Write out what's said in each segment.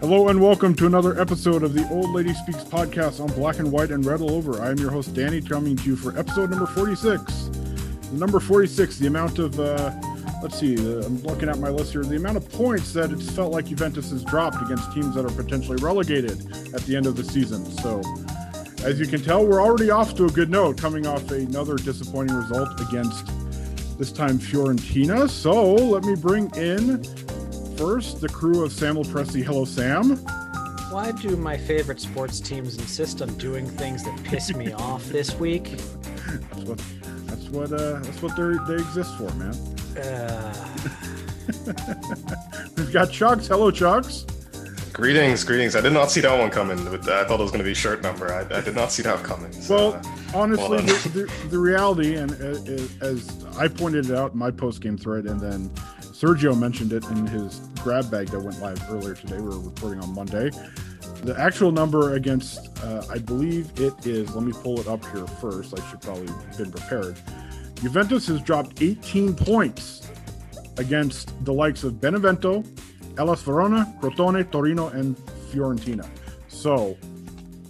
Hello and welcome to another episode of the Old Lady Speaks podcast on Black and White and Red All Over. I am your host Danny, coming to you for episode number forty-six. Number forty-six, the amount of uh, let's see, uh, I'm looking at my list here. The amount of points that it's felt like Juventus has dropped against teams that are potentially relegated at the end of the season. So, as you can tell, we're already off to a good note, coming off another disappointing result against this time Fiorentina. So let me bring in first the crew of Samuel Presley. Hello, Sam. Why do my favorite sports teams insist on doing things that piss me off this week? That's what that's what uh, that's what they they exist for, man. Uh, We've got Chucks. Hello, Chucks. Greetings, greetings. I did not see that one coming. I thought it was going to be shirt number. I, I did not see that coming. So, Well, uh, honestly, well the, the, the reality, and uh, as I pointed it out in my post game thread, and then Sergio mentioned it in his grab bag that went live earlier today. We were reporting on Monday. The actual number against, uh, I believe it is. Let me pull it up here first. I should probably have been prepared. Juventus has dropped 18 points against the likes of Benevento, Hellas Verona, Crotone, Torino, and Fiorentina. So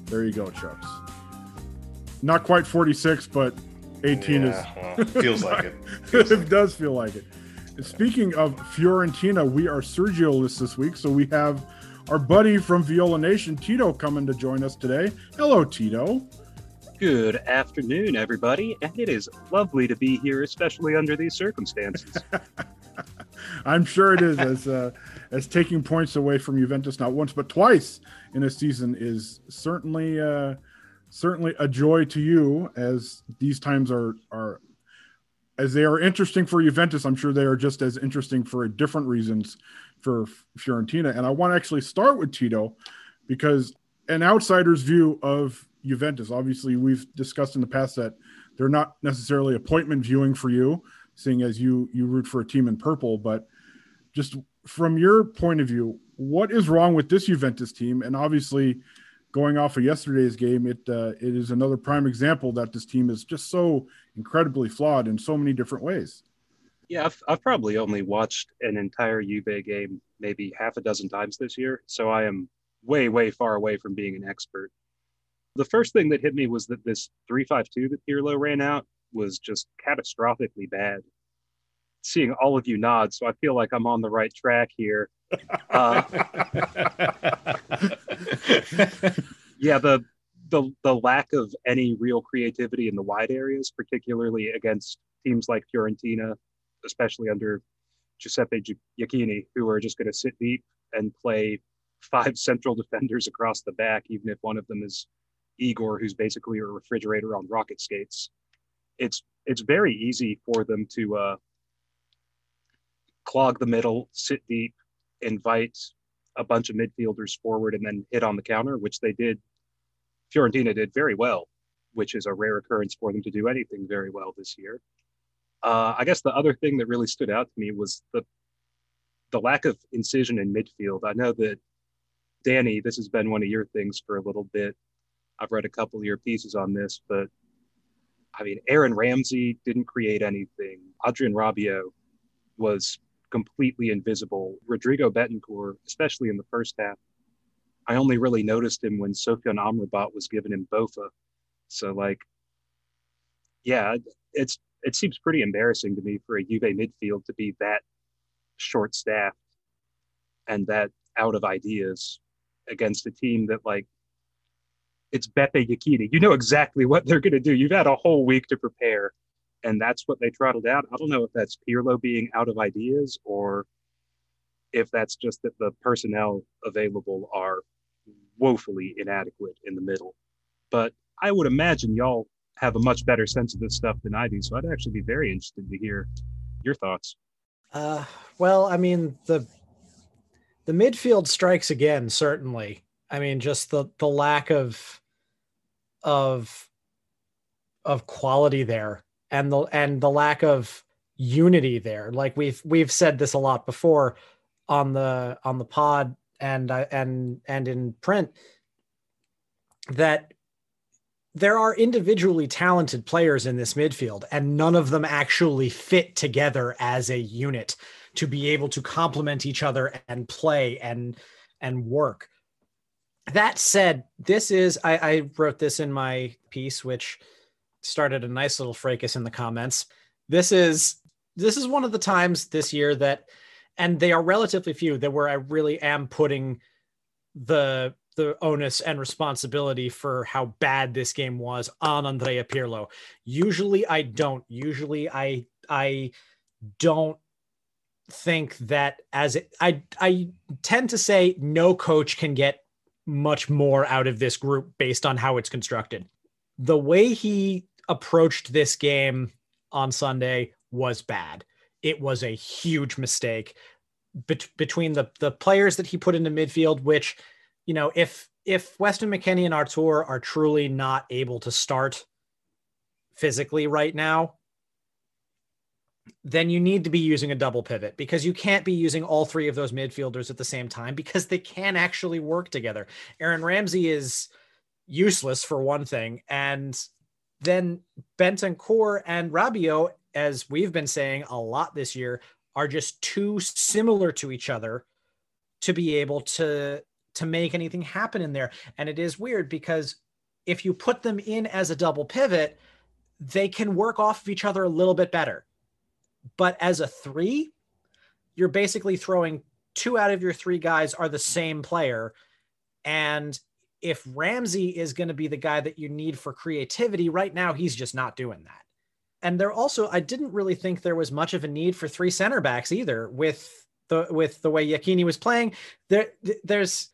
there you go, Chucks. Not quite 46, but 18 Yeah, is. well, feels like it. Feels it does feel like it. Speaking of Fiorentina, we are Sergio list this week, so we have our buddy from Viola Nation, Tito, coming to join us today. Hello, Tito. Good afternoon, everybody, and it is lovely to be here, especially under these circumstances. I'm sure it is as uh, as taking points away from Juventus not once but twice in a season is certainly uh, certainly a joy to you as these times are are as they are interesting for Juventus. I'm sure they are just as interesting for different reasons for Fiorentina. And I want to actually start with Tito because an outsider's view of Juventus. Obviously, we've discussed in the past that they're not necessarily appointment viewing for you, seeing as you you root for a team in purple. But just from your point of view, what is wrong with this Juventus team? And obviously, going off of yesterday's game, it uh, it is another prime example that this team is just so incredibly flawed in so many different ways. yeah, I've, I've probably only watched an entire Juve game maybe half a dozen times this year, so I am way, way far away from being an expert. The first thing that hit me was that this 352 that Pirlo ran out was just catastrophically bad. Seeing all of you nod, so I feel like I'm on the right track here. Uh, yeah, the the the lack of any real creativity in the wide areas, particularly against teams like Fiorentina, especially under Giuseppe Gi- Iachini, who are just going to sit deep and play five central defenders across the back, even if one of them is Igor, who's basically a refrigerator on rocket skates. It's it's very easy for them to uh, clog the middle, sit deep, invite a bunch of midfielders forward and then hit on the counter, which they did. Fiorentina did very well, which is a rare occurrence for them to do anything very well this year. Uh, I guess the other thing that really stood out to me was the the lack of incision in midfield. I know that Danny, this has been one of your things for a little bit. I've read a couple of your pieces on this, but I mean, Aaron Ramsey didn't create anything. Adrien Rabiot was completely invisible. Rodrigo Bentancur, especially in the first half, I only really noticed him when Sofyan Amrabat was given him Bofa. So like, yeah, it's it seems pretty embarrassing to me for a Juve midfield to be that short staffed and that out of ideas against a team that like it's Beppe Iachini. You know exactly what they're going to do. You've had a whole week to prepare, and that's what they trottled out. I don't know if that's Pirlo being out of ideas or if that's just that the personnel available are woefully inadequate in the middle. But I would imagine y'all have a much better sense of this stuff than I do. So I'd actually be very interested to hear your thoughts. Uh, well, I mean the the midfield strikes again. Certainly, I mean just the the lack of of of quality there and the and the lack of unity there. Like we've we've said this a lot before on the on the pod and uh, and and in print that there are individually talented players in this midfield and none of them actually fit together as a unit to be able to complement each other and play and and work that said this is I, I wrote this in my piece which started a nice little fracas in the comments this is this is one of the times this year that and they are relatively few that where i really am putting the the onus and responsibility for how bad this game was on Andrea Pirlo. Usually I don't. Usually I I don't think that as it, I I tend to say no coach can get much more out of this group based on how it's constructed. The way he approached this game on Sunday was bad. It was a huge mistake Bet- between the the players that he put into midfield which you know, if if Weston McKennie and Artur are truly not able to start physically right now, then you need to be using a double pivot because you can't be using all three of those midfielders at the same time because they can actually work together. Aaron Ramsey is useless for one thing, and then Bentancur and Rabiot, as we've been saying a lot this year, are just too similar to each other to be able to to make anything happen in there. And it is weird because if you put them in as a double pivot, they can work off of each other a little bit better. But as a three, you're basically throwing two out of your three guys are the same player. And if Ramsey is going to be the guy that you need for creativity, right now he's just not doing that. And there also, I didn't really think there was much of a need for three center backs either with the with the way Iachini was playing. There, there's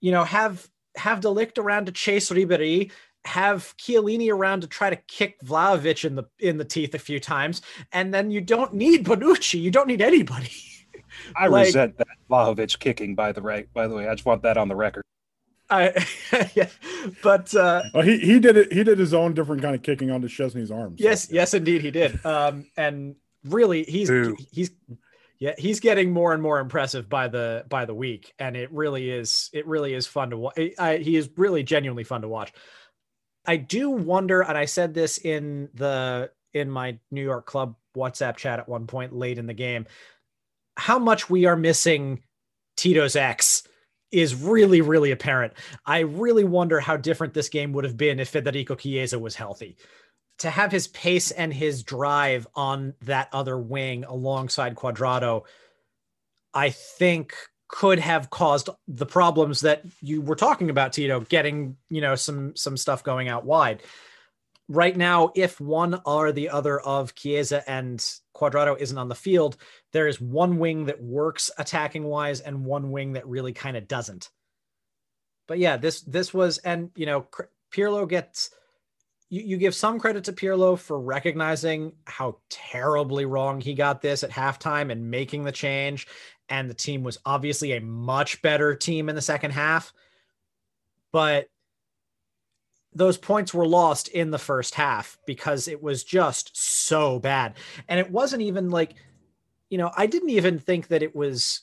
you know, have have de Ligt around to chase Ribery, have Chiellini around to try to kick Vlahovic in the in the teeth a few times, and then you don't need Bonucci. You don't need anybody. I like, resent that Vlahovic kicking. By the right, by the way, I just want that on the record. I, yeah, but uh, well, he he did it. He did his own different kind of kicking onto Szczesny's arms. Yes, so, yeah. yes, indeed, he did. Um, and really, he's Ooh. he's yeah, he's getting more and more impressive by the by the week, and it really is it really is fun to watch. He is really genuinely fun to watch. I do wonder, and I said this in the in my New York club WhatsApp chat at one point late in the game, how much we are missing Tito's X is really really apparent. I really wonder how different this game would have been if Federico Chiesa was healthy to have his pace and his drive on that other wing alongside Cuadrado, I think could have caused the problems that you were talking about, Tito, getting, you know, some some stuff going out wide. Right now, if one or the other of Chiesa and Cuadrado isn't on the field, there is one wing that works attacking wise and one wing that really kind of doesn't. But yeah, this this was and you know Pirlo gets you, you give some credit to Pirlo for recognizing how terribly wrong he got this at halftime and making the change and the team was obviously a much better team in the second half. But those points were lost in the first half because it was just so bad. And it wasn't even like, you know, I didn't even think that it was,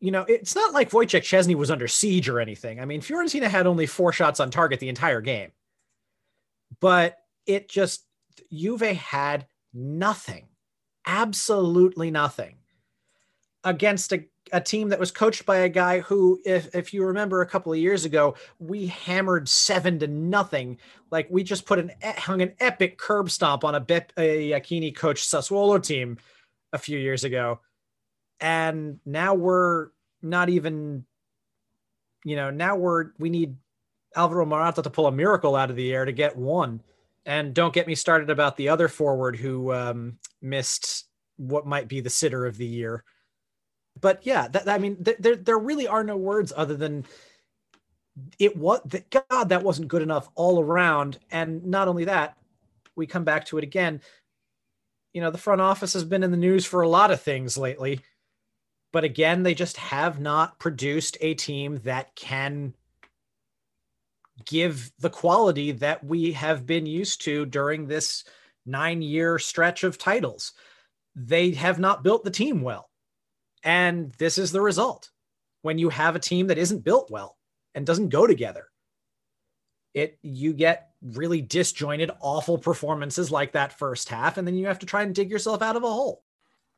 you know, it's not like Wojciech Szczesny was under siege or anything. I mean, Fiorentina had only four shots on target the entire game, but it just, Juve had nothing, absolutely nothing against a a team that was coached by a guy who, if, if you remember a couple of years ago, we hammered seven to nothing. Like we just put an hung an epic curb stomp on a Beppe Iachini coach Sassuolo team a few years ago. And now we're not even, you know, now we're, we need Alvaro Morata to pull a miracle out of the air to get one. And don't get me started about the other forward who um, missed what might be the sitter of the year but yeah, that, I mean, th- there there really are no words other than it was that God that wasn't good enough all around. And not only that, we come back to it again. You know, the front office has been in the news for a lot of things lately, but again, they just have not produced a team that can give the quality that we have been used to during this nine year stretch of titles. They have not built the team well. And this is the result when you have a team that isn't built well and doesn't go together. It you get really disjointed, awful performances like that first half, and then you have to try and dig yourself out of a hole.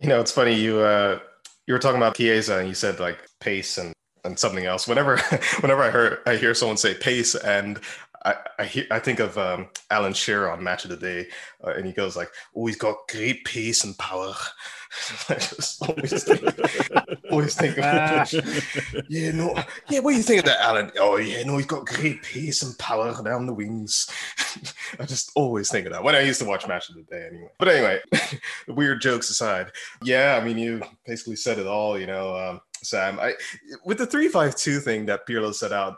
You know, it's funny you uh you were talking about Chiesa and you said like pace and and something else. Whenever whenever I heard I hear someone say pace and I, I, hear, I think of um, Alan Shearer on Match of the Day, uh, and he goes like, "Oh, he's got great pace and power." I just always think, always think of uh. yeah, no, yeah. What do you think of that, Alan? Oh, yeah, no, he's got great pace and power down the wings. I just always think of that when I used to watch Match of the Day, anyway. But anyway, weird jokes aside, yeah, I mean, you basically said it all, you know, um, Sam. I with the three five two thing that Pirlo set out,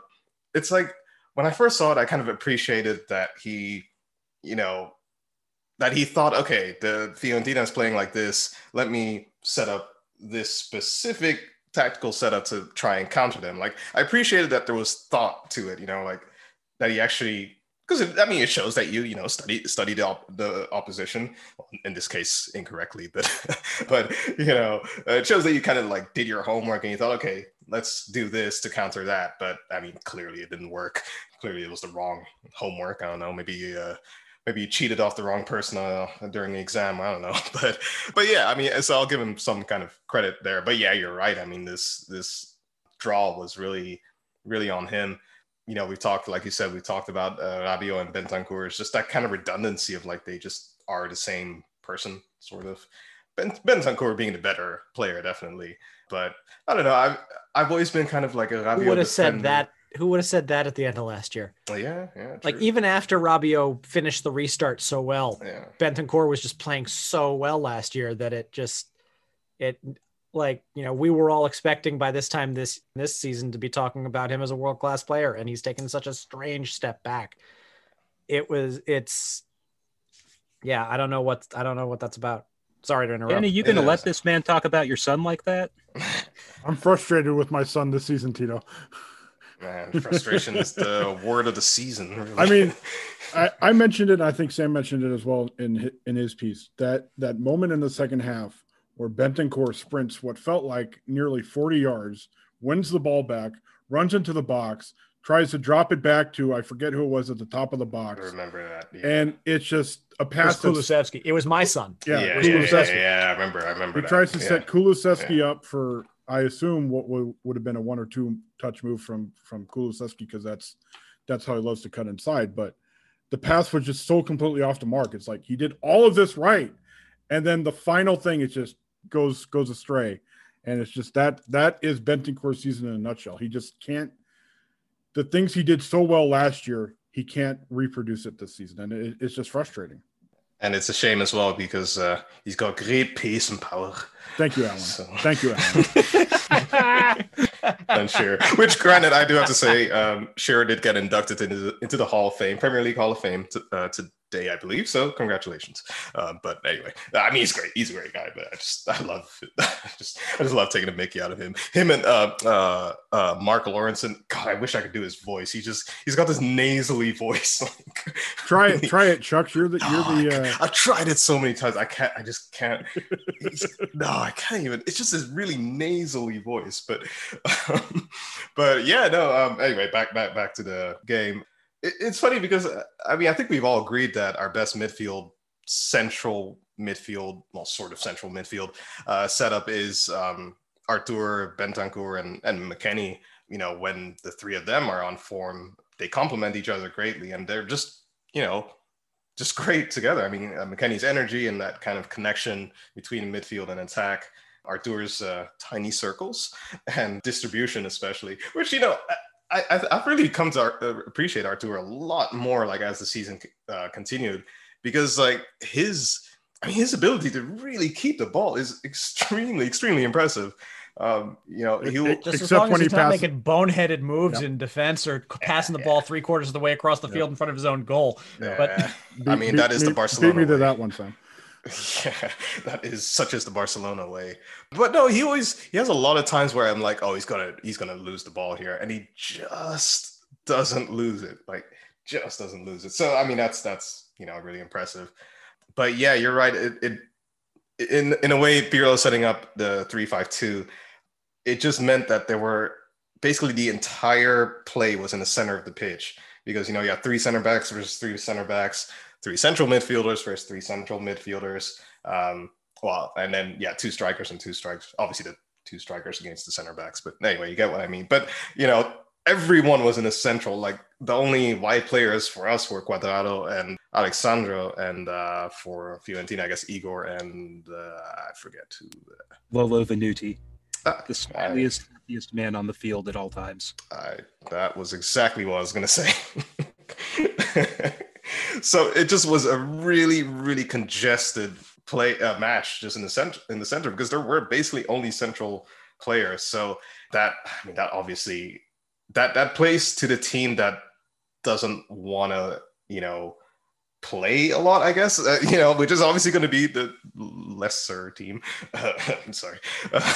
it's like when I first saw it, I kind of appreciated that he, you know, that he thought, okay, the Fiorentina is playing like this. Let me set up this specific tactical setup to try and counter them. Like I appreciated that there was thought to it, you know, like that he actually because I mean it shows that you you know study study the, op- the opposition in this case incorrectly, but but you know it shows that you kind of like did your homework and you thought okay let's do this to counter that. But I mean clearly it didn't work. Clearly it was the wrong homework. I don't know maybe. Uh, maybe you cheated off the wrong person uh, during the exam. I don't know, but but yeah, I mean, so I'll give him some kind of credit there. But yeah, you're right. I mean, this this draw was really really on him. You know, we talked, like you said, we talked about uh, Rabiot and Bentancur. It's just that kind of redundancy of like they just are the same person, sort of. Ben Bentancur being the better player, definitely. But I don't know. I've I've always been kind of like a Rabiot. Would have said that who would have said that at the end of last year? Oh, yeah, yeah. True. Like even after Rabiot finished the restart so well, yeah. Bentancur was just playing so well last year that it just it like you know we were all expecting by this time this this season to be talking about him as a world class player, and he's taken such a strange step back. It was it's yeah I don't know what I don't know what that's about. Sorry to interrupt. Danny, you gonna let this man talk about your son like that? I'm frustrated with my son this season, Tito. Man, frustration is the word of the season. Really. I mean, I, I mentioned it. I think Sam mentioned it as well in in his piece. That that moment in the second half where Bentancur sprints what felt like nearly 40 yards, wins the ball back, runs into the box, tries to drop it back to I forget who it was at the top of the box. I remember that. Yeah. And it's just a pass. It was Kulusevski. It was my son. Yeah, yeah, yeah, yeah, yeah, I remember. I remember. He that. tries to set Kulusevski up for I assume what would, would have been a one or two touch move from from Kulusevski because that's that's how he loves to cut inside. But the pass was just so completely off the mark. It's like he did all of this right, and then the final thing it just goes goes astray, and it's just that that is Bentancur's season in a nutshell. He just can't the things he did so well last year. He can't reproduce it this season, and it, it's just frustrating. And it's a shame as well because uh, he's got great pace and power. Thank you, Alan. So. Thank you, Alan. and Shearer, which granted, I do have to say, um, Shearer did get inducted into the, into the Hall of Fame, Premier League Hall of Fame, to, uh, to day, I believe. So congratulations. Uh, but anyway, I mean, he's great. He's a great guy. But I just, I love, I just, I just love taking a Mickey out of him. Him and uh, uh, uh, Mark Lawrenson. God, I wish I could do his voice. He just, he's got this nasally voice. like, try it, try it, Chuck. You're the, you're the. Uh... I've tried it so many times. I can't. I just can't. no, I can't even. It's just this really nasally voice. But, um, but yeah, no. Um, anyway, back, back, back to the game it's funny because I mean I think we've all agreed that our best midfield central midfield, well, sort of central midfield uh, setup is um, Arthur, Bentancur, and and McKennie. You know, when the three of them are on form, they complement each other greatly, and they're just you know just great together. I mean, uh, McKennie's energy and that kind of connection between midfield and attack. Arthur's uh, tiny circles and distribution, especially, which you know I, I, have really come to uh, appreciate Artur a lot more, like as the season uh, continued, because like his, I mean, his ability to really keep the ball is extremely, extremely impressive. Um, you know, he just as long as he's he not making boneheaded moves in defense or passing the ball three quarters of the way across the field in front of his own goal. Yeah. But I mean, that is the Barcelona. Beat me to that one, Sam. Yeah, that is such as the Barcelona way. But no, he always he has a lot of times where I'm like, oh, he's gonna he's gonna lose the ball here, and he just doesn't lose it. Like just doesn't lose it. So I mean, that's that's you know really impressive. But yeah, you're right. It, it in in a way, Pirlo setting up the three five two, it just meant that there were basically the entire play was in the center of the pitch because you know you have three center backs versus three center backs three central midfielders versus three central midfielders. Um, well, and then yeah, two strikers and two strikes. Obviously, the two strikers against the center backs. But anyway, you get what I mean. But you know, everyone was in a central. Like the only white players for us were Cuadrado and Alex Sandro, and uh, for Fiorentina, I guess Igor and uh, I forget who. Uh, Lolo Venuti. Uh, the smileyest, happiest man on the field at all times. I, that was exactly what I was going to say. so it just was a really, really congested play uh, match just in the center in the center because there were basically only central players. So that I mean that obviously that that plays to the team that doesn't want to you know play a lot, I guess, uh, you know, which is obviously going to be the lesser team. I'm sorry.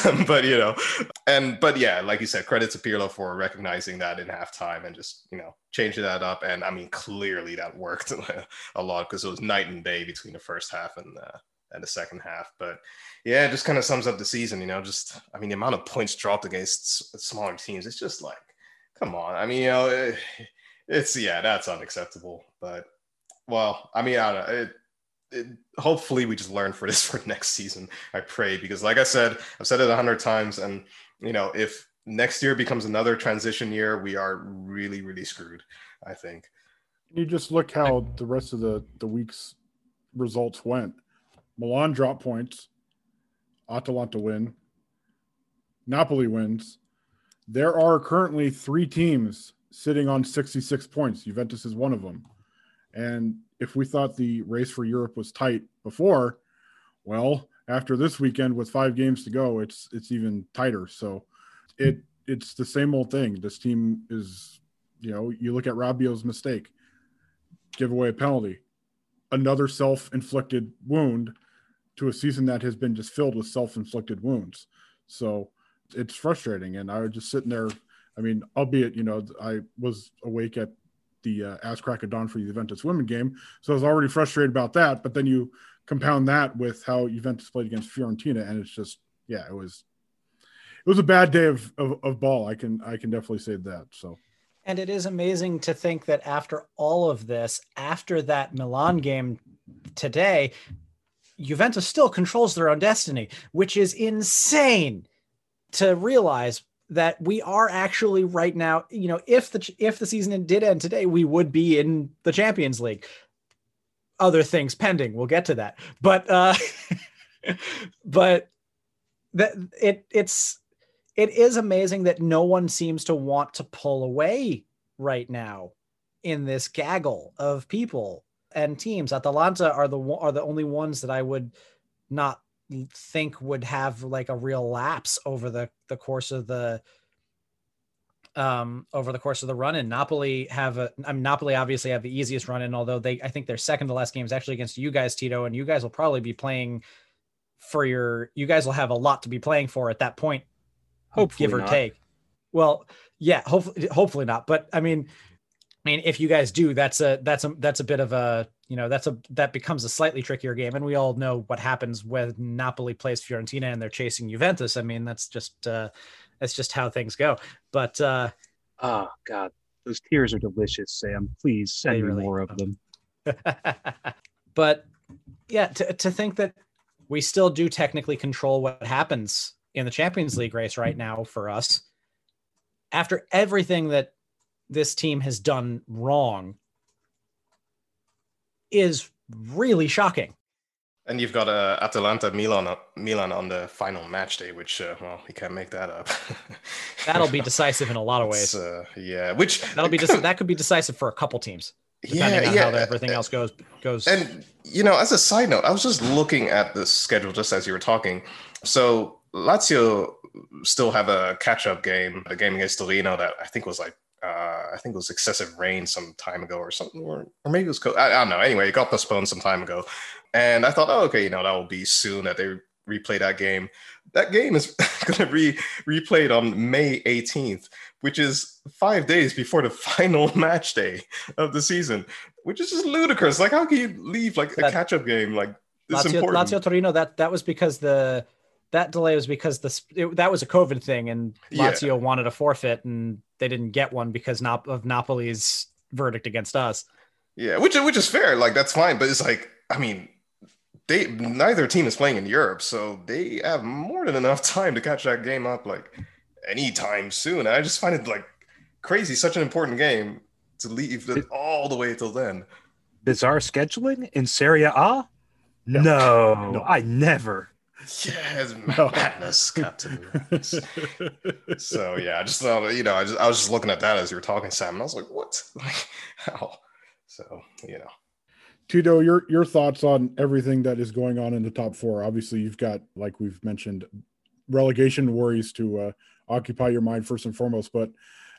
Um, but, you know, and, but yeah, like you said, credit to Pirlo for recognizing that in halftime and just, you know, changing that up. And I mean, clearly that worked a lot because it was night and day between the first half and, uh, and the second half. But yeah, it just kind of sums up the season, you know, just, I mean, the amount of points dropped against smaller teams, it's just like, come on. I mean, you know, it, it's, yeah, that's unacceptable. But well, I mean, I don't know. It, it, hopefully, we just learn for this for next season. I pray because, like I said, I've said it a hundred times, and you know, if next year becomes another transition year, we are really, really screwed. I think. You just look how the rest of the the week's results went. Milan drop points. Atalanta win. Napoli wins. There are currently three teams sitting on 66 points. Juventus is one of them. And if we thought the race for Europe was tight before, well, after this weekend with five games to go, it's it's even tighter. So it it's the same old thing. This team is, you know, you look at Rabiot's mistake, give away a penalty, another self-inflicted wound to a season that has been just filled with self-inflicted wounds. So it's frustrating. And I was just sitting there. I mean, albeit, you know, I was awake at the uh, ass crack of dawn for the Juventus women game. So I was already frustrated about that. But then you compound that with how Juventus played against Fiorentina, and it's just yeah, it was it was a bad day of, of, of ball. I can I can definitely say that. So. And it is amazing to think that after all of this, after that Milan game today, Juventus still controls their own destiny, which is insane to realize that we are actually right now, you know, if the if the season did end today, we would be in the Champions League. Other things pending. We'll get to that. But uh but that it it's it is amazing that no one seems to want to pull away right now in this gaggle of people and teams. Atalanta are the are the only ones that I would not think would have like a real lapse over the the course of the um, over the course of the run. And Napoli have a, I mean, Napoli obviously have the easiest run in, although they, I think their second to last game is actually against you guys, Tito, and you guys will probably be playing for your, you guys will have a lot to be playing for at that point, hopefully give or not. take. Well, yeah, hopefully, hopefully not. But I mean, I mean, if you guys do, that's a that's a that's a bit of a you know that's a that becomes a slightly trickier game, and we all know what happens when Napoli plays Fiorentina and they're chasing Juventus. I mean, that's just uh, that's just how things go. But uh, oh god, those tears are delicious, Sam. Please send me really more of them. but yeah, to to think that we still do technically control what happens in the Champions League race right now for us, after everything that this team has done wrong, is really shocking. And you've got uh, Atalanta Milan Milan on the final match day, which uh, well, you can't make that up. That'll be decisive in a lot of ways. Uh, yeah, which that'll be that could be decisive for a couple teams. Depending yeah, on yeah. how everything else goes goes. And you know, as a side note, I was just looking at the schedule just as you were talking. So Lazio still have a catch-up game, a game against Torino that I think was like uh, I think it was excessive rain some time ago or something, or, or maybe it was co- I, I don't know. Anyway, it got postponed some time ago, and I thought, oh, okay, you know, that will be soon that they replay that game. That game is going to be replayed on May 18th, which is five days before the final match day of the season, which is just ludicrous. Like, how can you leave like a catch-up game like this Lazio, important? Lazio Torino that that was because the that delay was because the it, that was a COVID thing and Yeah. Lazio wanted a forfeit and they didn't get one because Nap- of Napoli's verdict against us. Yeah, which which is fair. Like that's fine, but it's like I mean, they neither team is playing in Europe, so they have more than enough time to catch that game up like anytime soon. I just find it like crazy, such an important game to leave it all the way till then. Bizarre scheduling in Serie A? no No, I never. Yeah, it's madness, Captain. so yeah, I just thought you know, I just I was just looking at that as you were talking, Sam, and I was like, what? Like how? So you know. Tito, your your thoughts on everything that is going on in the top four? Obviously, you've got like we've mentioned, relegation worries to uh, occupy your mind first and foremost. But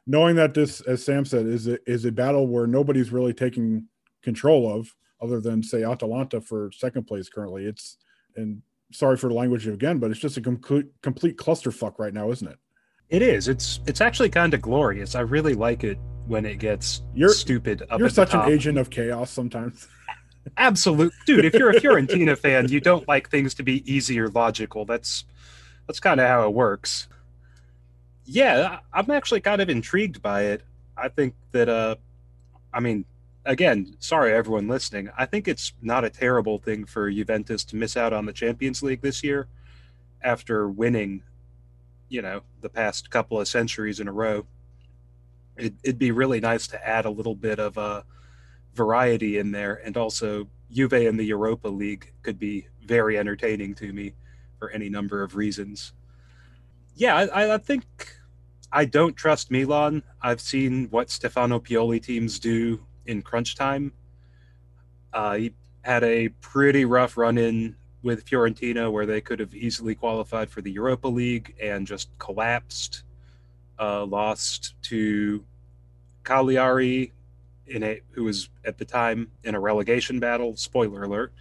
knowing that this, as Sam said, is a, is a battle where nobody's really taking control of, other than say Atalanta for second place currently. It's and sorry for the language again, but it's just a complete complete clusterfuck right now, isn't it? It is. It's it's actually kind of glorious. I really like it when it gets You're stupid up You're such an agent of chaos sometimes. Absolute dude. If you're a Fiorentina fan, you don't like things to be easy or logical. That's that's kind of how it works. Yeah, I'm actually kind of intrigued by it. I think that uh, I mean, again, sorry everyone listening. I think it's not a terrible thing for Juventus to miss out on the Champions League this year after winning, you know, the past couple of centuries in a row. It, it'd be really nice to add a little bit of a variety in there, and also Juve in the Europa League could be very entertaining to me for any number of reasons. Yeah, I, I think I don't trust Milan. I've seen what Stefano Pioli teams do in crunch time. Uh, he had a pretty rough run in with Fiorentina where they could have easily qualified for the Europa League and just collapsed. Uh, lost to Cagliari in a who was at the time in a relegation battle. Spoiler alert,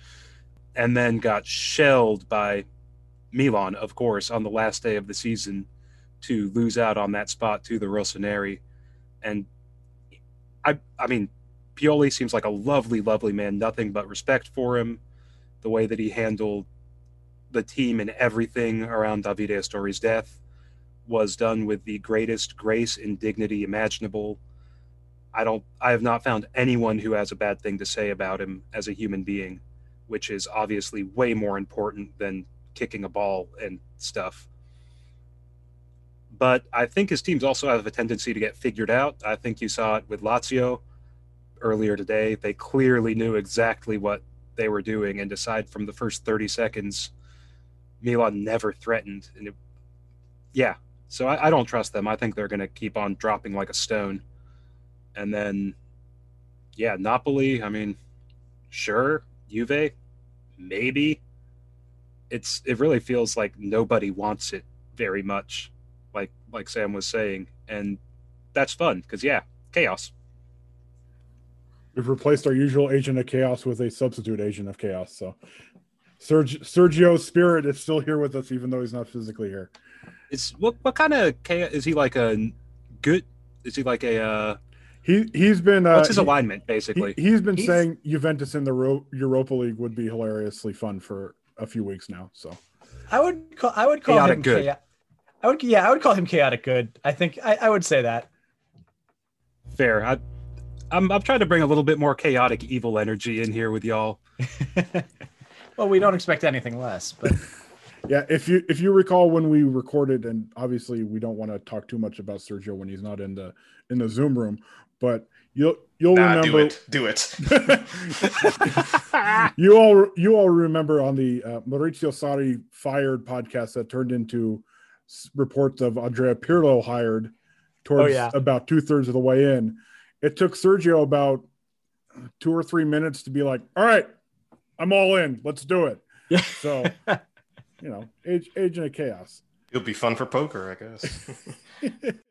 and then got shelled by Milan, of course, on the last day of the season to lose out on that spot to the Rossoneri. And I, I mean, Pioli seems like a lovely, lovely man. Nothing but respect for him. The way that he handled the team and everything around Davide Astori's death was done with the greatest grace and dignity imaginable. I don't I have not found anyone who has a bad thing to say about him as a human being, which is obviously way more important than kicking a ball and stuff. But I think his teams also have a tendency to get figured out. I think you saw it with Lazio earlier today. They clearly knew exactly what they were doing, and aside from the first 30 seconds, Milan never threatened. And it, yeah, so I, I don't trust them. I think they're going to keep on dropping like a stone. And then, yeah, Napoli. I mean, sure, Juve, maybe. It's it really feels like nobody wants it very much, like like Sam was saying, and that's fun because yeah, chaos. We've replaced our usual agent of chaos with a substitute agent of chaos. So Serg- Sergio's spirit is still here with us, even though he's not physically here. Is what what kind of chaos is he like a good? Is he like a? uh He he's been. Uh, What's his he- alignment basically? He, has been He's- saying Juventus in the Ro- Europa League would be hilariously fun for a few weeks now. So I would call I would call Chaotic him good. chao- I would yeah, I would call him chaotic good. I think I, I would say that. Fair. I, I'm I'm trying to bring a little bit more chaotic evil energy in here with y'all. Well, we don't expect anything less, but yeah, if you if you recall when we recorded, and obviously we don't want to talk too much about Sergio when he's not in the in the Zoom room, but you'll you'll Nah, remember do it. Do it. you all you all remember on the uh, Maurizio Sarri fired podcast that turned into s- reports of Andrea Pirlo hired towards Oh, yeah. about two thirds of the way in. It took Sergio about two or three minutes to be like, "All right, I'm all in. Let's do it." Yeah. So, you know, age, agent of chaos. It'll be fun for poker, I guess.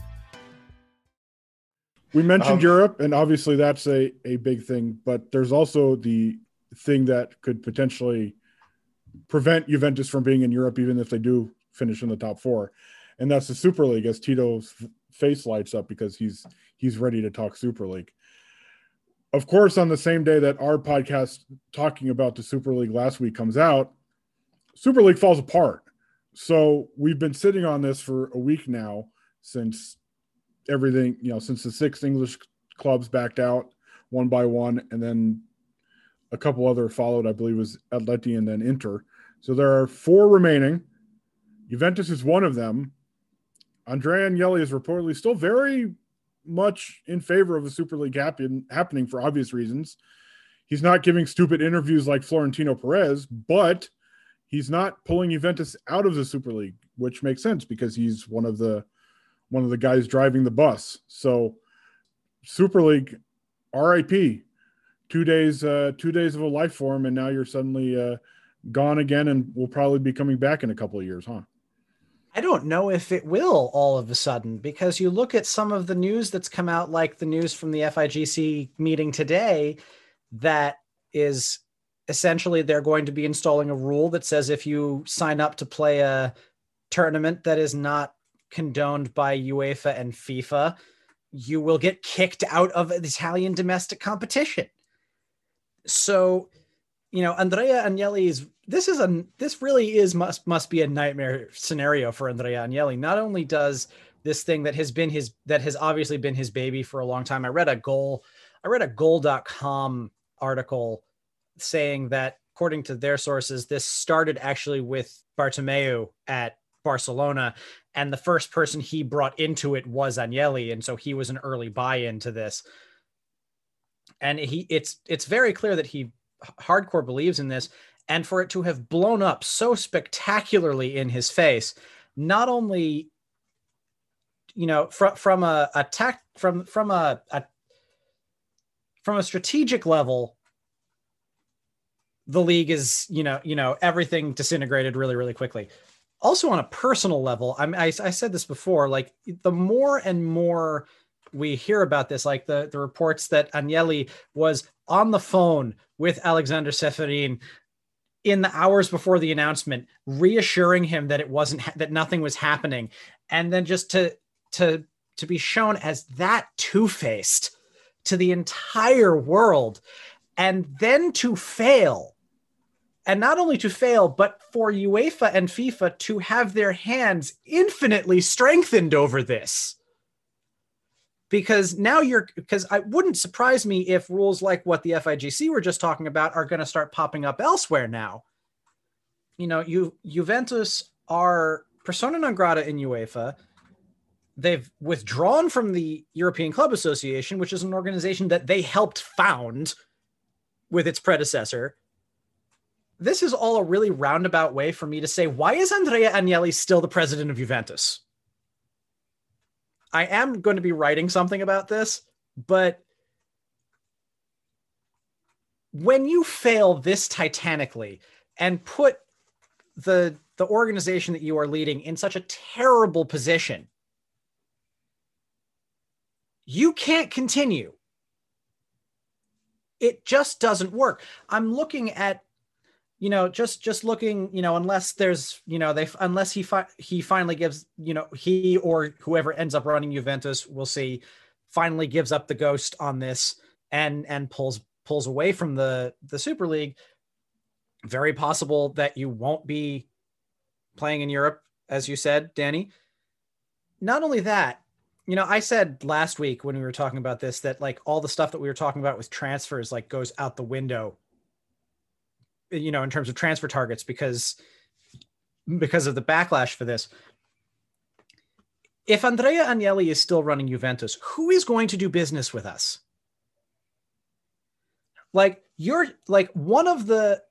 We mentioned Um, Europe, and obviously that's a, a big thing, but there's also the thing that could potentially prevent Juventus from being in Europe, even if they do finish in the top four. And that's the Super League as Tito's face lights up because he's he's ready to talk Super League. Of course, on the same day that our podcast talking about the Super League last week comes out, Super League falls apart. So we've been sitting on this for a week now since everything, you know, since the six English clubs backed out one by one, and then a couple other followed, I believe was Atleti and then Inter. So there are four remaining. Juventus is one of them. Andrea Agnelli is reportedly still very much in favor of a Super League happen, happening for obvious reasons. He's not giving stupid interviews like Florentino Perez, but he's not pulling Juventus out of the Super League, which makes sense because he's one of the one of the guys driving the bus. So Super League, RIP, two days, uh, two days of a life form, and now you're suddenly uh, gone again, and will probably be coming back in a couple of years, huh? I don't know if it will all of a sudden because you look at some of the news that's come out, like the news from the FIGC meeting today, that is essentially they're going to be installing a rule that says if you sign up to play a tournament that is not condoned by UEFA and FIFA, you will get kicked out of Italian domestic competition. So, you know, Andrea Agnelli is this is a this really is must must be a nightmare scenario for Andrea Agnelli. Not only does this thing that has been his that has obviously been his baby for a long time. I read a goal I read a goal.com article saying that according to their sources this started actually with Bartomeu at Barcelona and the first person he brought into it was Agnelli and so he was an early buy-in to this. And he it's it's very clear that he hardcore believes in this and for it to have blown up so spectacularly in his face not only you know from from a from from a, a from a strategic level the league is you know you know everything disintegrated really really quickly also on a personal level I'm, I, I said this before like the more and more we hear about this like the the reports that Agnelli was on the phone with Aleksander Ceferin in the hours before the announcement reassuring him that it wasn't that nothing was happening. And then just to to to be shown as that two-faced to the entire world and then to fail and not only to fail but for UEFA and FIFA to have their hands infinitely strengthened over this because now you're because I wouldn't surprise me if rules like what the FIGC were just talking about are going to start popping up elsewhere now. You know, you Juventus are persona non grata in UEFA. They've withdrawn from the European Club Association, which is an organization that they helped found with its predecessor. This is all a really roundabout way for me to say, why is Andrea Agnelli still the president of Juventus? I am going to be writing something about this, but when you fail this titanically and put the the organization that you are leading in such a terrible position, you can't continue. It just doesn't work. I'm looking at you know just just looking you know unless there's you know they unless he fi- he finally gives you know he or whoever ends up running Juventus we'll see finally gives up the ghost on this and and pulls pulls away from the the Super League very possible that you won't be playing in Europe as you said Danny. Not only that you know i said last week when we were talking about this that like all the stuff that we were talking about with transfers like goes out the window you know, in terms of transfer targets because because of the backlash for this. If Andrea Agnelli is still running Juventus, who is going to do business with us? Like you're like one of the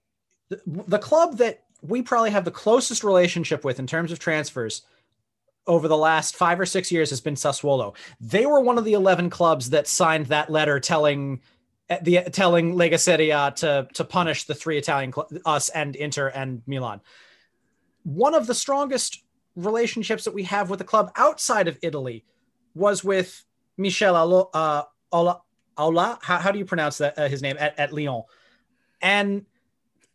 the club that we probably have the closest relationship with in terms of transfers over the last five or six years has been Sassuolo. They were one of the 11 clubs that signed that letter telling the telling Lega Serie A to to punish the three Italian cl- us and Inter and Milan. One of the strongest relationships that we have with the club outside of Italy was with Michel Alo, uh, Aula, Aula. How, how do you pronounce that uh, his name at, at Lyon? And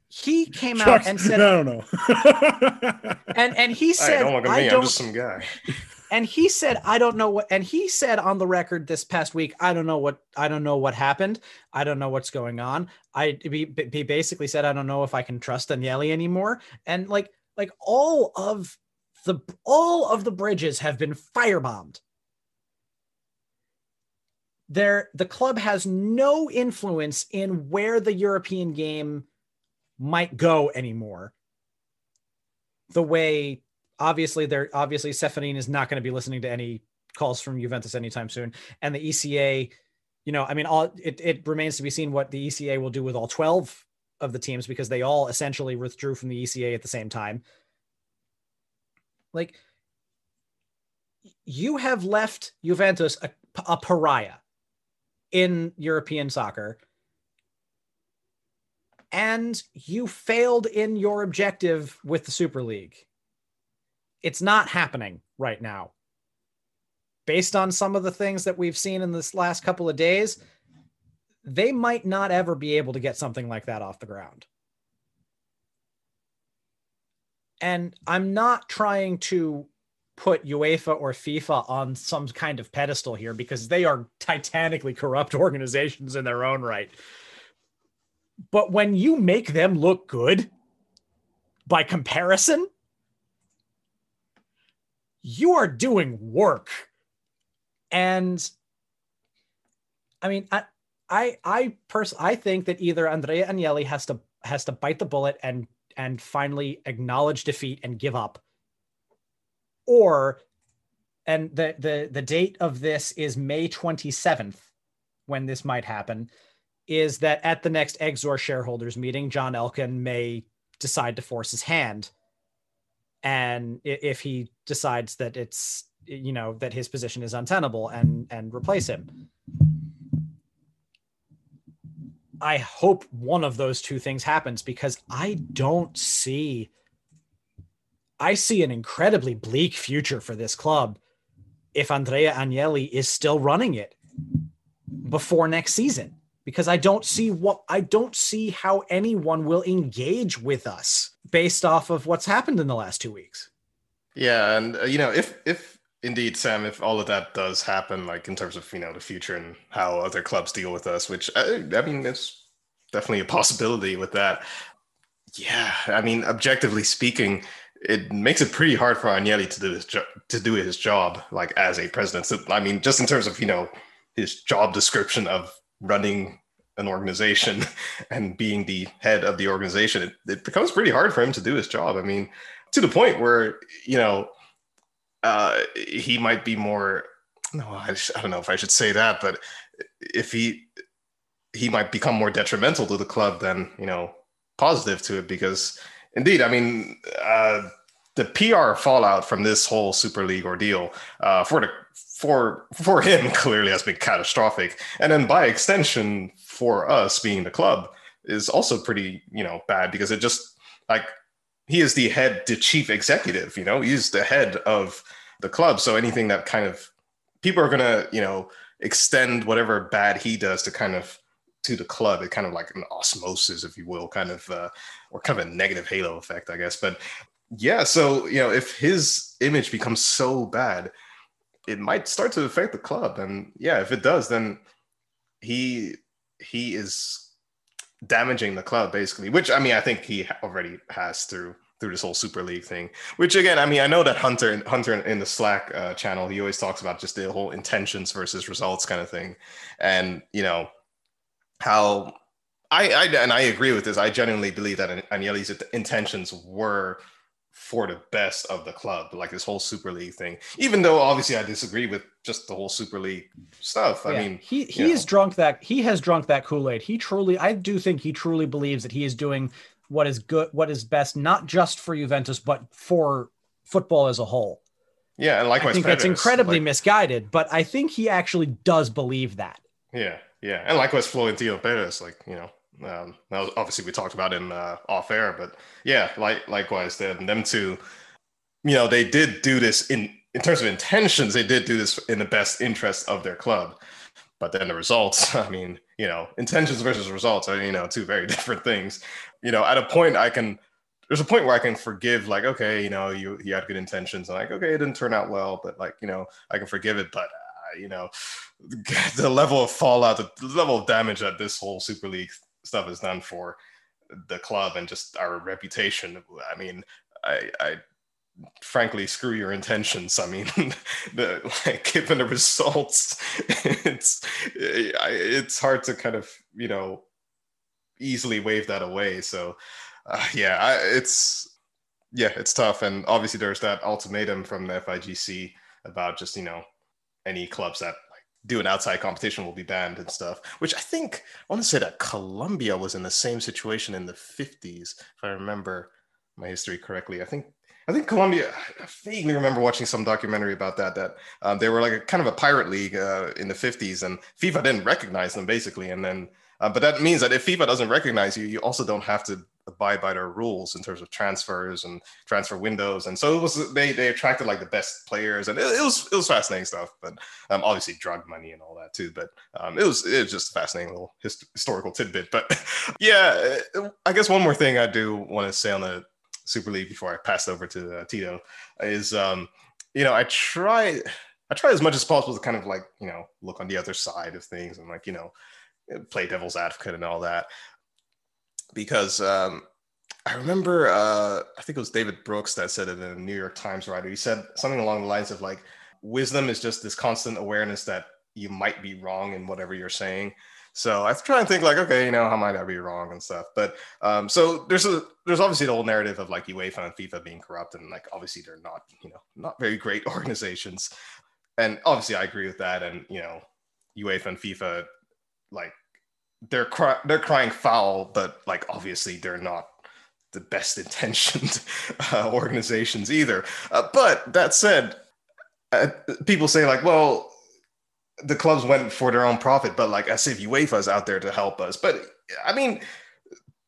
he came Chuck, out and said, "I don't know." and and he said, "I don't look at me. I'm just some guy." And he said i don't know what and he said on the record this past week i don't know what i don't know what happened. I don't know what's going on. I he, he basically said i don't know if i can trust Agnelli anymore. And like like all of the all of the bridges have been firebombed. There the club has no influence in where the european game might go anymore. The way obviously they're obviously Ceferin is not going to be listening to any calls from Juventus anytime soon. And the ECA, you know, I mean, all it, it remains to be seen what the ECA will do with all 12 of the teams because they all essentially withdrew from the ECA at the same time. Like you have left Juventus a, a pariah in European soccer. And you failed in your objective with the Super League it's not happening right now. Based on some of the things that we've seen in this last couple of days, they might not ever be able to get something like that off the ground. And I'm not trying to put UEFA or FIFA on some kind of pedestal here because they are titanically corrupt organizations in their own right. But when you make them look good by comparison, you are doing work. And I mean, I I I personally I think that either Andrea Agnelli has to has to bite the bullet and and finally acknowledge defeat and give up. Or and the the the date of this is May 27th when this might happen is that at the next Exor shareholders meeting John Elkann may decide to force his hand and if he decides that it's you know that his position is untenable and and replace him. I hope one of those two things happens because i don't see i see an incredibly bleak future for this club if andrea agnelli is still running it before next season because I don't see what I don't see how anyone will engage with us based off of what's happened in the last two weeks. Yeah, and uh, you know, if if indeed, Sam, if all of that does happen, like in terms of you know the future and how other clubs deal with us, which I, I mean, it's definitely a possibility with that. Yeah, I mean, objectively speaking, it makes it pretty hard for Agnelli to do his jo- to do his job, like as a president. So, I mean, just in terms of you know his job description of running an organization and being the head of the organization, it, it becomes pretty hard for him to do his job. I mean, to the point where you know uh, he might be more. No, I, I don't know if I should say that, but if he he might become more detrimental to the club than you know positive to it because indeed, I mean. Uh, the PR fallout from this whole Super League ordeal uh, for the for for him clearly has been catastrophic, and then by extension for us being the club is also pretty you know bad because it just like he is the head the chief executive you know he's the head of the club. So anything that kind of people are gonna you know extend whatever bad he does to kind of to the club it kind of like an osmosis if you will kind of uh, or kind of a negative halo effect i guess. But yeah so you know if his image becomes so bad it might start to affect the club. And yeah if it does then he he is damaging the club basically which i mean i think he already has through through this whole super league thing which again i mean i know that hunter hunter in the slack uh, channel he always talks about just the whole intentions versus results kind of thing. And you know how i, I and i agree with this. I genuinely believe that agnelli's intentions were for the best of the club, like this whole Super League thing. Even though obviously I disagree with just the whole Super League stuff. Yeah, I mean, he he he's drunk that he has drunk that Kool Aid. He truly, I do think he truly believes that he is doing what is good, what is best, not just for Juventus, but for football as a whole. Yeah, and likewise, I think that's incredibly like, misguided, but I think he actually does believe that. Yeah, yeah, and likewise, Florentino Perez, like you know, um, obviously we talked about in uh, off air, but yeah, like likewise, them them two, you know, they did do this in in terms of intentions. They did do this in the best interest of their club, but then the results. I mean, you know, intentions versus results are you know two very different things. You know, at a point I can. There's a point where I can forgive, like, okay, you know, you you had good intentions, and like, okay, it didn't turn out well, but like, you know, I can forgive it. But uh, you know, the level of fallout, the level of damage that this whole Super League stuff is done for the club and just our reputation. I mean, I, I frankly screw your intentions. I mean, the like given the results, it's it's hard to kind of you know easily wave that away. So uh, yeah, I, it's yeah, it's tough. And obviously, there's that ultimatum from the FIGC about just you know any clubs that do an outside competition will be banned and stuff. Which I think I want to say that Colombia was in the same situation in the 50s, if I remember my history correctly. I think I think Colombia. I vaguely remember watching some documentary about that. That um, they were like a kind of a pirate league uh, in the 50s, and FIFA didn't recognize them basically, and then. Uh, but that means that if FIFA doesn't recognize you, you also don't have to abide by their rules in terms of transfers and transfer windows. And so it was they they attracted like the best players, and it, it was it was fascinating stuff. But um, obviously drug money and all that too. But um, it was it was just a fascinating little hist- historical tidbit. But yeah, I guess one more thing I do want to say on the Super League before I pass over to uh, Tito is um, you know I try. I try as much as possible to kind of like, you know, look on the other side of things and like, you know, play devil's advocate and all that because um, I remember uh, I think it was David Brooks that said it in a New York Times writer. He said something along the lines of like wisdom is just this constant awareness that you might be wrong in whatever you're saying. So I try and think like, okay, you know, how might I be wrong and stuff. But um, so there's a there's obviously the whole narrative of like UEFA and FIFA being corrupt, and like obviously they're not, you know, not very great organizations. And obviously I agree with that. And you know, UEFA and FIFA like they're cry- they're crying foul, but like obviously they're not the best intentioned uh, organizations either. Uh, but that said, uh, people say like, well, the clubs went for their own profit, but like as if UEFA's out there to help us. But I mean,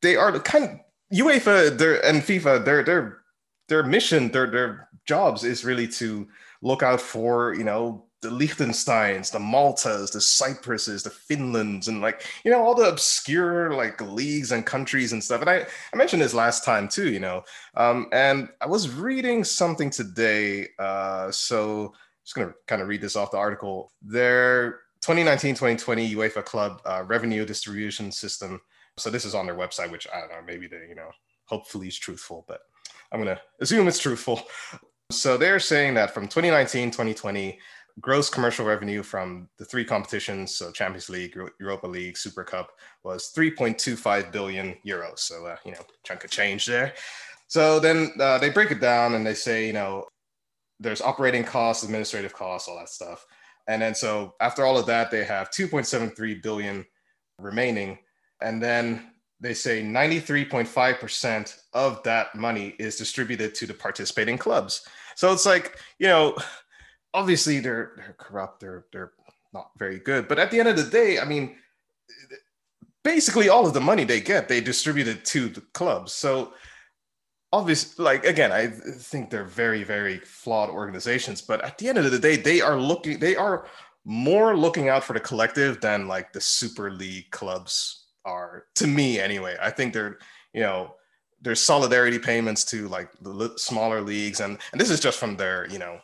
they are kind of UEFA and FIFA their their their mission, their their jobs is really to look out for you know the Liechtensteins, the Maltas, the Cypruses, the Finlands, and like, you know, all the obscure like leagues and countries and stuff. And I, I mentioned this last time too, you know. Um, and I was reading something today. Uh, so I'm just going to kind of read this off the article. Their 2019-2020 UEFA Club uh, revenue distribution system. So this is on their website, which I don't know, maybe they, you know, hopefully is truthful, but I'm going to assume it's truthful. So they're saying that from 2019, 2020, gross commercial revenue from the three competitions, so Champions League, Europa League, Super Cup, was 3.25 billion euros. So, uh, you know, chunk of change there. So then uh, they break it down and they say, you know, there's operating costs, administrative costs, all that stuff. And then so after all of that, they have 2.73 billion remaining. And then they say 93.5% of that money is distributed to the participating clubs. So it's like, you know, obviously they're they're corrupt, they're they're not very good. But at the end of the day, I mean, basically all of the money they get, they distribute it to the clubs. So obviously, like again, I think they're very, very flawed organizations. But at the end of the day, they are looking, they are more looking out for the collective than like the Super League clubs are. To me, anyway, I think they're, you know, there's solidarity payments to like the smaller leagues, and and this is just from their, you know,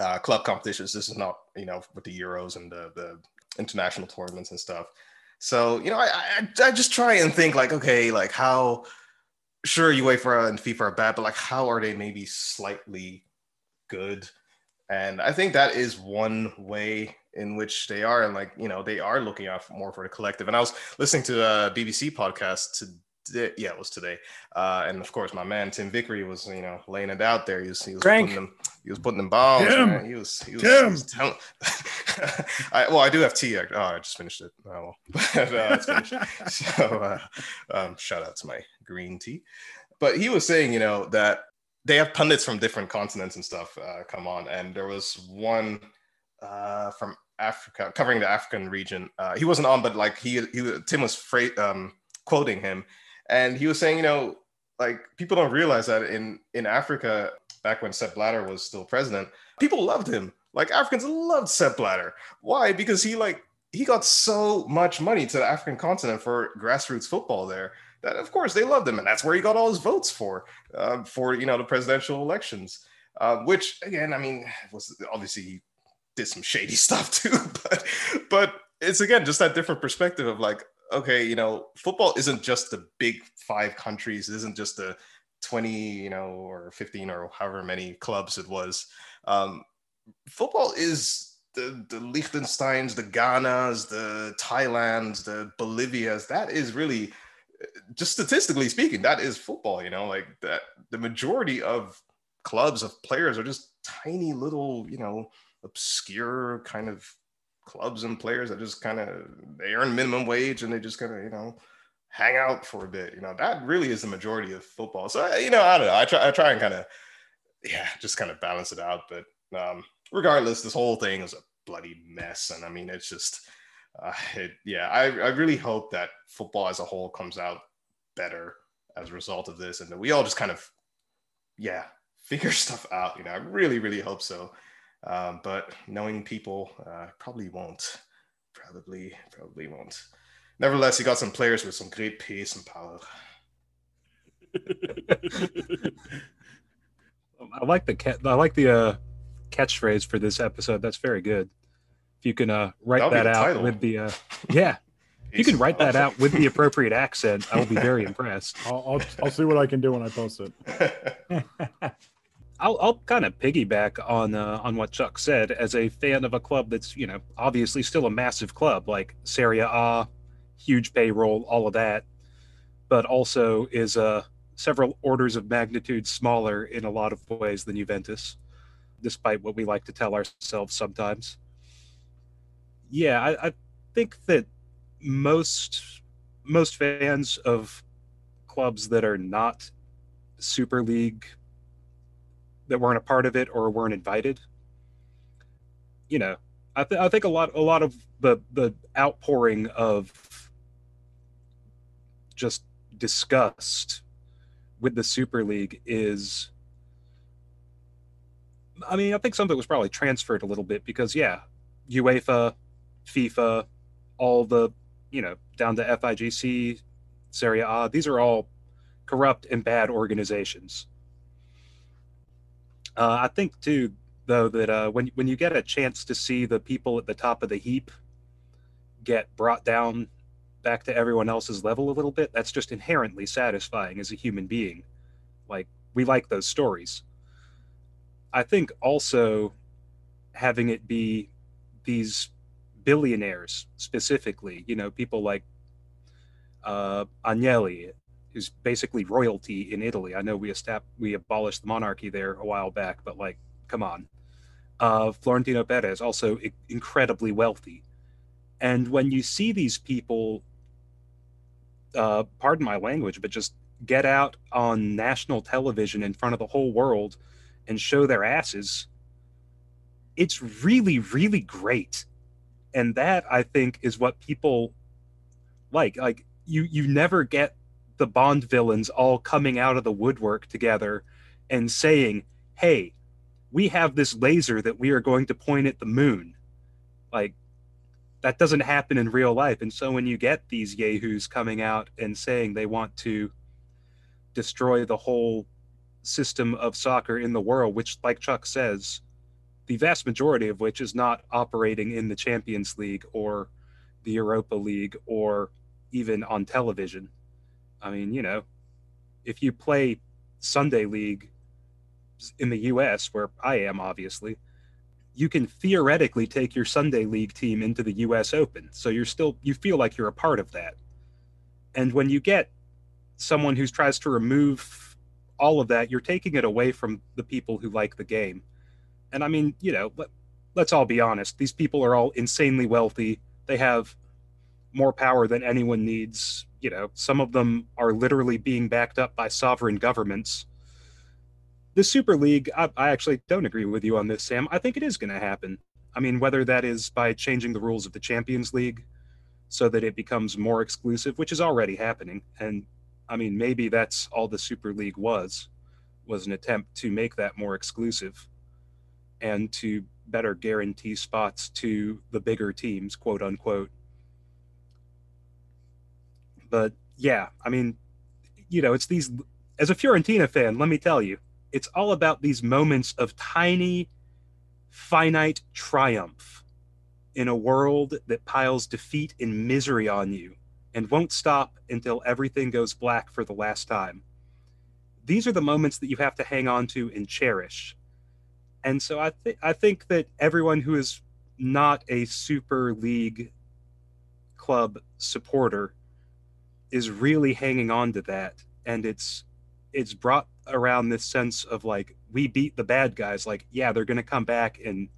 uh, club competitions. This is not, you know, with the Euros and the the international tournaments and stuff. So, you know, I, I, I just try and think like, okay, like how sure UEFA and FIFA are bad, but like how are they maybe slightly good? And I think that is one way in which they are, and like you know, they are looking out more for the collective. And I was listening to a BBC podcast today, yeah, it was today, uh, and of course, my man Tim Vickery was you know laying it out there. He was he was putting them he was putting them bombs. Man. He was he was, he was telling. I, well, I do have tea. Oh, I just finished it. Oh, well. but, uh, it's finished. so uh, um, shout out to my green tea. But he was saying, you know, that they have pundits from different continents and stuff uh, come on, and there was one uh, from Africa covering the African region. Uh, he wasn't on, but like he, he Tim was fra- um, quoting him, and he was saying, you know, like people don't realize that in in Africa, back when Sepp Blatter was still president, people loved him. Like Africans loved Sepp Blatter. Why? Because he like he got so much money to the African continent for grassroots football there that of course they loved him, and that's where he got all his votes for uh, for you know the presidential elections. Uh, which again, I mean, was obviously he did some shady stuff too, but but it's again just that different perspective of like, okay, you know, football isn't just the big five countries, it isn't just the 20, you know, or 15 or however many clubs it was. Um, football is the the Liechtensteins, the Ghanas, the Thailands, the Bolivias. That is really just statistically speaking, that is football, you know, like that the majority of clubs of players are just tiny little, you know, obscure kind of clubs and players that just kind of they earn minimum wage and they just kind of, you know, hang out for a bit. You know, that really is the majority of football. So you know, I don't know. I try I try and kind of yeah, just kind of balance it out. But um regardless, this whole thing is a bloody mess. And I mean it's just uh, it, yeah, I, I really hope that football as a whole comes out better as a result of this, and that we all just kind of, yeah, figure stuff out. You know, I really, really hope so. Um, but knowing people, uh, probably won't. Probably, probably won't. Nevertheless, you got some players with some great pace and power. I like the I like the uh, catchphrase for this episode. That's very good. If you can uh, write That'll that out title. with the uh, yeah, if you can write that out with the appropriate accent, I will be very impressed. I'll, I'll, I'll see what I can do when I post it. I'll, I'll kind of piggyback on uh, on what Chuck said. As a fan of a club that's you know obviously still a massive club like Serie A, huge payroll, all of that, but also is uh, several orders of magnitude smaller in a lot of ways than Juventus, despite what we like to tell ourselves sometimes yeah, I, I think that most most fans of clubs that are not Super League that weren't a part of it or weren't invited. You know, I, th- I think a lot a lot of the the outpouring of just disgust with the Super League is I mean, I think some of it was probably transferred a little bit because yeah, UEFA FIFA, all the, you know, down to FIGC, Serie A, these are all corrupt and bad organizations. Uh, I think, too, though that uh, when when you get a chance to see the people at the top of the heap get brought down back to everyone else's level a little bit, that's just inherently satisfying as a human being. Like we like those stories. I think also having it be these billionaires specifically, you know, people like uh, Agnelli, who's basically royalty in Italy. I know we estab- we abolished the monarchy there a while back, but like, come on. Uh, Florentino Perez, also I- incredibly wealthy. And when you see these people, uh, pardon my language, but just get out on national television in front of the whole world and show their asses, it's really, really great. And that I think is what people like. Like you, you never get the Bond villains all coming out of the woodwork together and saying, "Hey, we have this laser that we are going to point at the moon." Like that doesn't happen in real life. And so when you get these yahoos coming out and saying they want to destroy the whole system of soccer in the world, which, like Chuck says, the vast majority of which is not operating in the Champions League or the Europa League or even on television. I mean, you know, if you play Sunday League in the US, where I am obviously, you can theoretically take your Sunday League team into the US Open. So you're still, you feel like you're a part of that. And when you get someone who tries to remove all of that, you're taking it away from the people who like the game. And I mean, you know, let, let's all be honest. These people are all insanely wealthy. They have more power than anyone needs. You know, some of them are literally being backed up by sovereign governments. The Super League, I, I actually don't agree with you on this, Sam. I think it is going to happen. I mean, whether that is by changing the rules of the Champions League so that it becomes more exclusive, which is already happening. And I mean, maybe that's all the Super League was, was an attempt to make that more exclusive and to better guarantee spots to the bigger teams, quote unquote. But yeah, I mean, you know, it's these, as a Fiorentina fan, let me tell you, it's all about these moments of tiny, finite triumph in a world that piles defeat and misery on you and won't stop until everything goes black for the last time. These are the moments that you have to hang on to and cherish. And so I think I think that everyone who is not a Super League club supporter is really hanging on to that. And it's it's brought around this sense of like we beat the bad guys. Like yeah they're going to come back and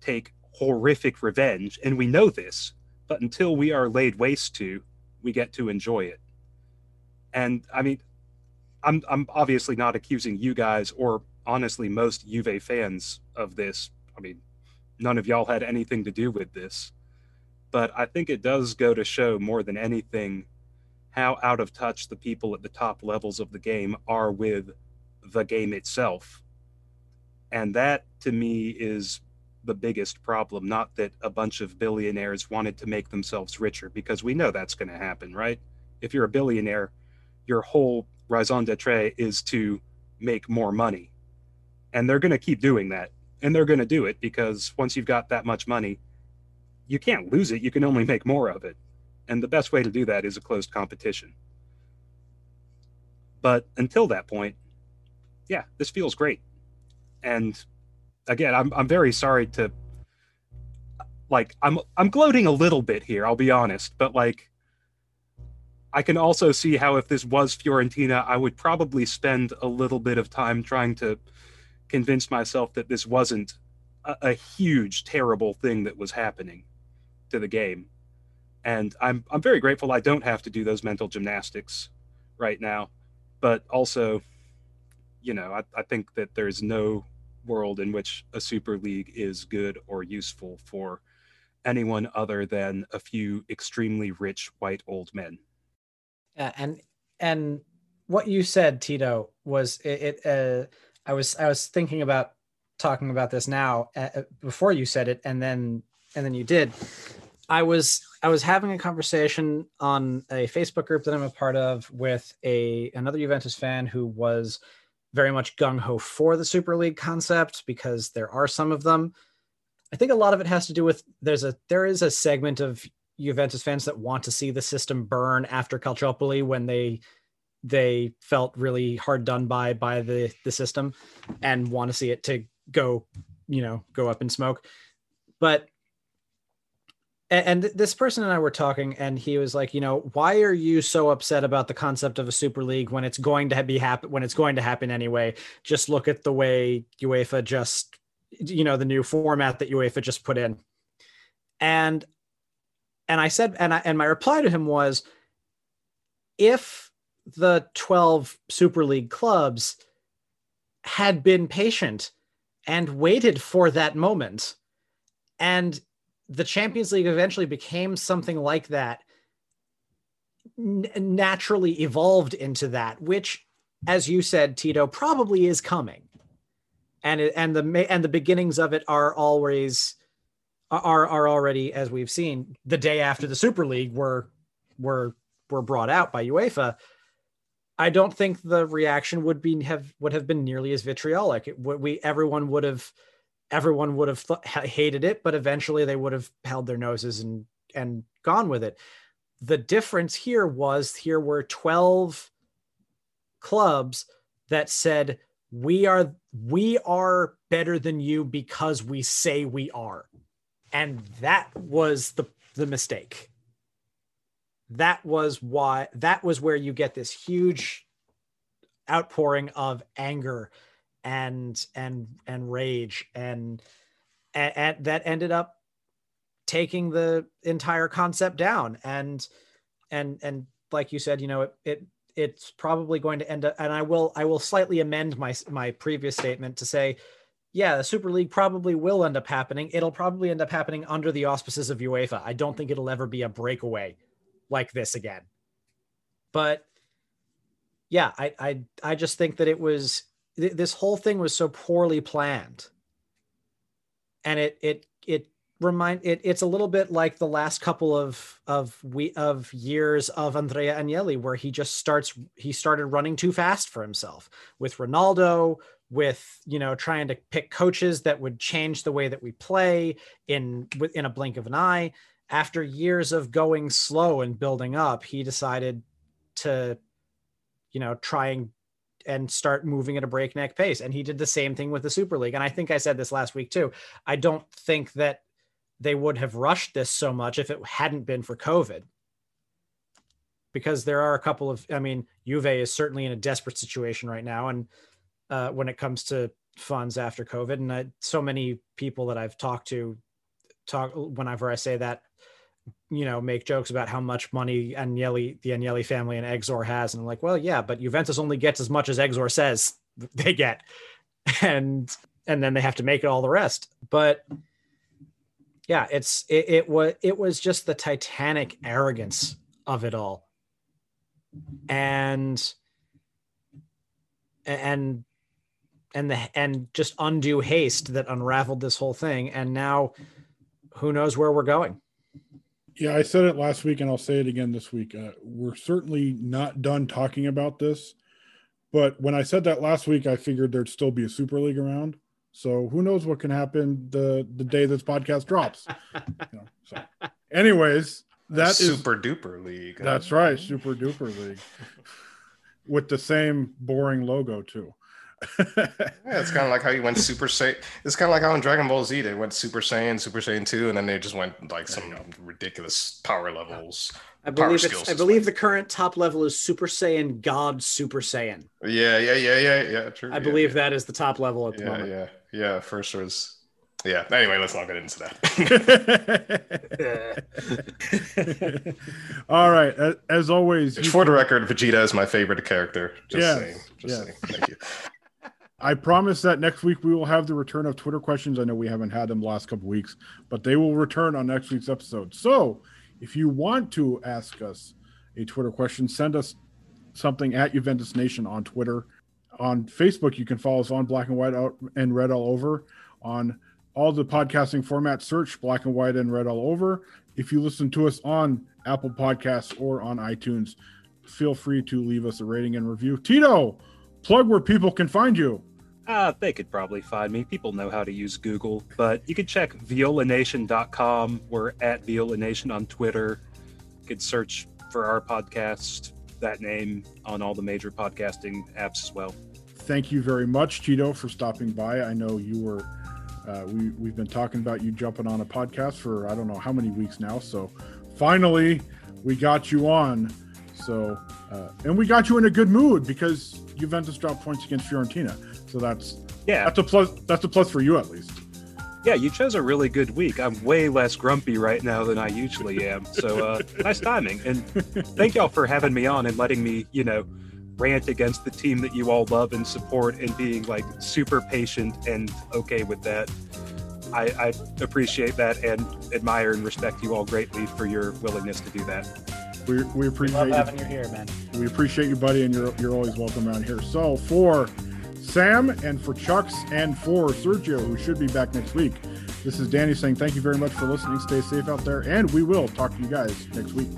take horrific revenge. And we know this but until we are laid waste to we get to enjoy it. And i mean i'm i'm obviously not accusing you guys or honestly most Juve fans of this. I mean none of y'all had anything to do with this. But i think it does go to show more than anything how out of touch the people at the top levels of the game are with the game itself. And that to me is the biggest problem. Not that a bunch of billionaires wanted to make themselves richer, because we know that's going to happen, right? If you're a billionaire, your whole raison d'etre is to make more money. And they're going to keep doing that. And they're going to do it because once you've got that much money, you can't lose it. You can only make more of it. And the best way to do that is a closed competition. But until that point, yeah, this feels great. And again, I'm I'm very sorry to like I'm I'm gloating a little bit here, I'll be honest, but like I can also see how if this was Fiorentina, I would probably spend a little bit of time trying to convince myself that this wasn't a, a huge, terrible thing that was happening to the game and I'm I'm very grateful I don't have to do those mental gymnastics right now. But also, you know, I, I think that there's no world in which a super league is good or useful for anyone other than a few extremely rich white old men. Yeah, and and what you said, Tito, was it. it uh, I was I was thinking about talking about this now uh, before you said it, and then and then you did. I was I was having a conversation on a Facebook group that I'm a part of with a another Juventus fan who was very much gung ho for the Super League concept because there are some of them. I think a lot of it has to do with there's a there is a segment of Juventus fans that want to see the system burn after Calciopoli when they they felt really hard done by by the the system and want to see it to go you know go up in smoke but and, this person and I were talking, and he was like, you know, why are you so upset about the concept of a super league when it's going to be happen when it's going to happen anyway? Just look at the way UEFA just, you know, the new format that UEFA just put in, and and I said, and I and my reply to him was, if the twelve Super League clubs had been patient and waited for that moment, and the Champions League eventually became something like that, n- naturally evolved into that, which, as you said, Tito, probably is coming. And it, and the and the beginnings of it are always are are already, as we've seen, the day after the Super League were were were brought out by UEFA. I don't think the reaction would be have would have been nearly as vitriolic. It, we everyone would have everyone would have th- hated it, but eventually they would have held their noses and and gone with it. The difference here was here were 12 clubs that said we are we are better than you because we say we are. And that was the the mistake. That was why that was where you get this huge outpouring of anger and and and rage. And, and, and that ended up taking the entire concept down. And and and like you said you know it, it it's probably going to end up and i will i will slightly amend my my previous statement to say yeah the super league probably will end up happening. It'll probably end up happening under the auspices of uefa. I don't think it'll ever be a breakaway like this again. But yeah i i i just think that it was th- this whole thing was so poorly planned. And it it it remind it it's a little bit like the last couple of of we of years of Andrea Agnelli where he just starts he started running too fast for himself with Ronaldo with you know trying to pick coaches that would change the way that we play in in a blink of an eye. After years of going slow and building up he decided to you know try and and start moving at a breakneck pace. And he did the same thing with the Super League. And I think I said this last week too. I don't think that they would have rushed this so much if it hadn't been for COVID. Because there are a couple of, I mean, Juve is certainly in a desperate situation right now. And uh, when it comes to funds after COVID, and I, so many people that I've talked to talk whenever I say that you know, make jokes about how much money Agnelli, the Agnelli family and Exor has. And I'm like, well, yeah, but Juventus only gets as much as Exor says they get. And and then they have to make it all the rest. But yeah, it's it, it was it was just the titanic arrogance of it all. And and and the and just undue haste that unraveled this whole thing. And now who knows where we're going. Yeah, I said it last week and I'll say it again this week. Uh, we're certainly not done talking about this. But when I said that last week, I figured there'd still be a Super League around. So who knows what can happen the the day this podcast drops. you know, so anyways, that super is, duper league. That's right, super duper league. With the same boring logo too yeah, it's kind of like how you went Super Saiyan. It's kind of like how in Dragon Ball Z they went Super Saiyan, Super Saiyan two, and then they just went like some ridiculous power levels. I believe it's, I believe the current top level is Super Saiyan God Super Saiyan. Yeah, yeah, yeah, yeah, yeah. True. I yeah, believe yeah. that is the top level at the yeah, moment. Yeah, yeah. First was yeah. Anyway, let's not get into that. All right. As always, for the record, Vegeta is my favorite character. Just yes, saying. Just yes. saying. Thank you. I promise that next week we will have the return of Twitter questions. I know we haven't had them the last couple weeks, but they will return on next week's episode. So if you want to ask us a Twitter question, send us something at Juventus Nation on Twitter. On Facebook, you can follow us on Black and White out and Read All Over. On all the podcasting formats, search Black and White and Read All Over. If you listen to us on Apple Podcasts or on iTunes, feel free to leave us a rating and review. Tito, plug where people can find you. Uh, they could probably find me. People know how to use Google, but you can check violanation.com. We're at violanation on Twitter. You could search for our podcast, that name, on all the major podcasting apps as well. Thank you very much, Tito, for stopping by. I know you were, uh, we, we've been talking about you jumping on a podcast for I don't know how many weeks now. So finally, we got you on. So, uh, and we got you in a good mood because Juventus dropped points against Fiorentina. So that's yeah, that's a plus. That's a plus for you at least. Yeah, you chose a really good week. I'm way less grumpy right now than I usually am. So uh, nice timing, and thank y'all for having me on and letting me, you know, rant against the team that you all love and support, and being like super patient and okay with that. I, I appreciate that and admire and respect you all greatly for your willingness to do that. We, we appreciate we love having you here, man. We appreciate you, buddy, and you're you're always welcome around here. So for Sam and for Chucks and for Sergio, who should be back next week, this is Danny saying thank you very much for listening. Stay safe out there, and we will talk to you guys next week.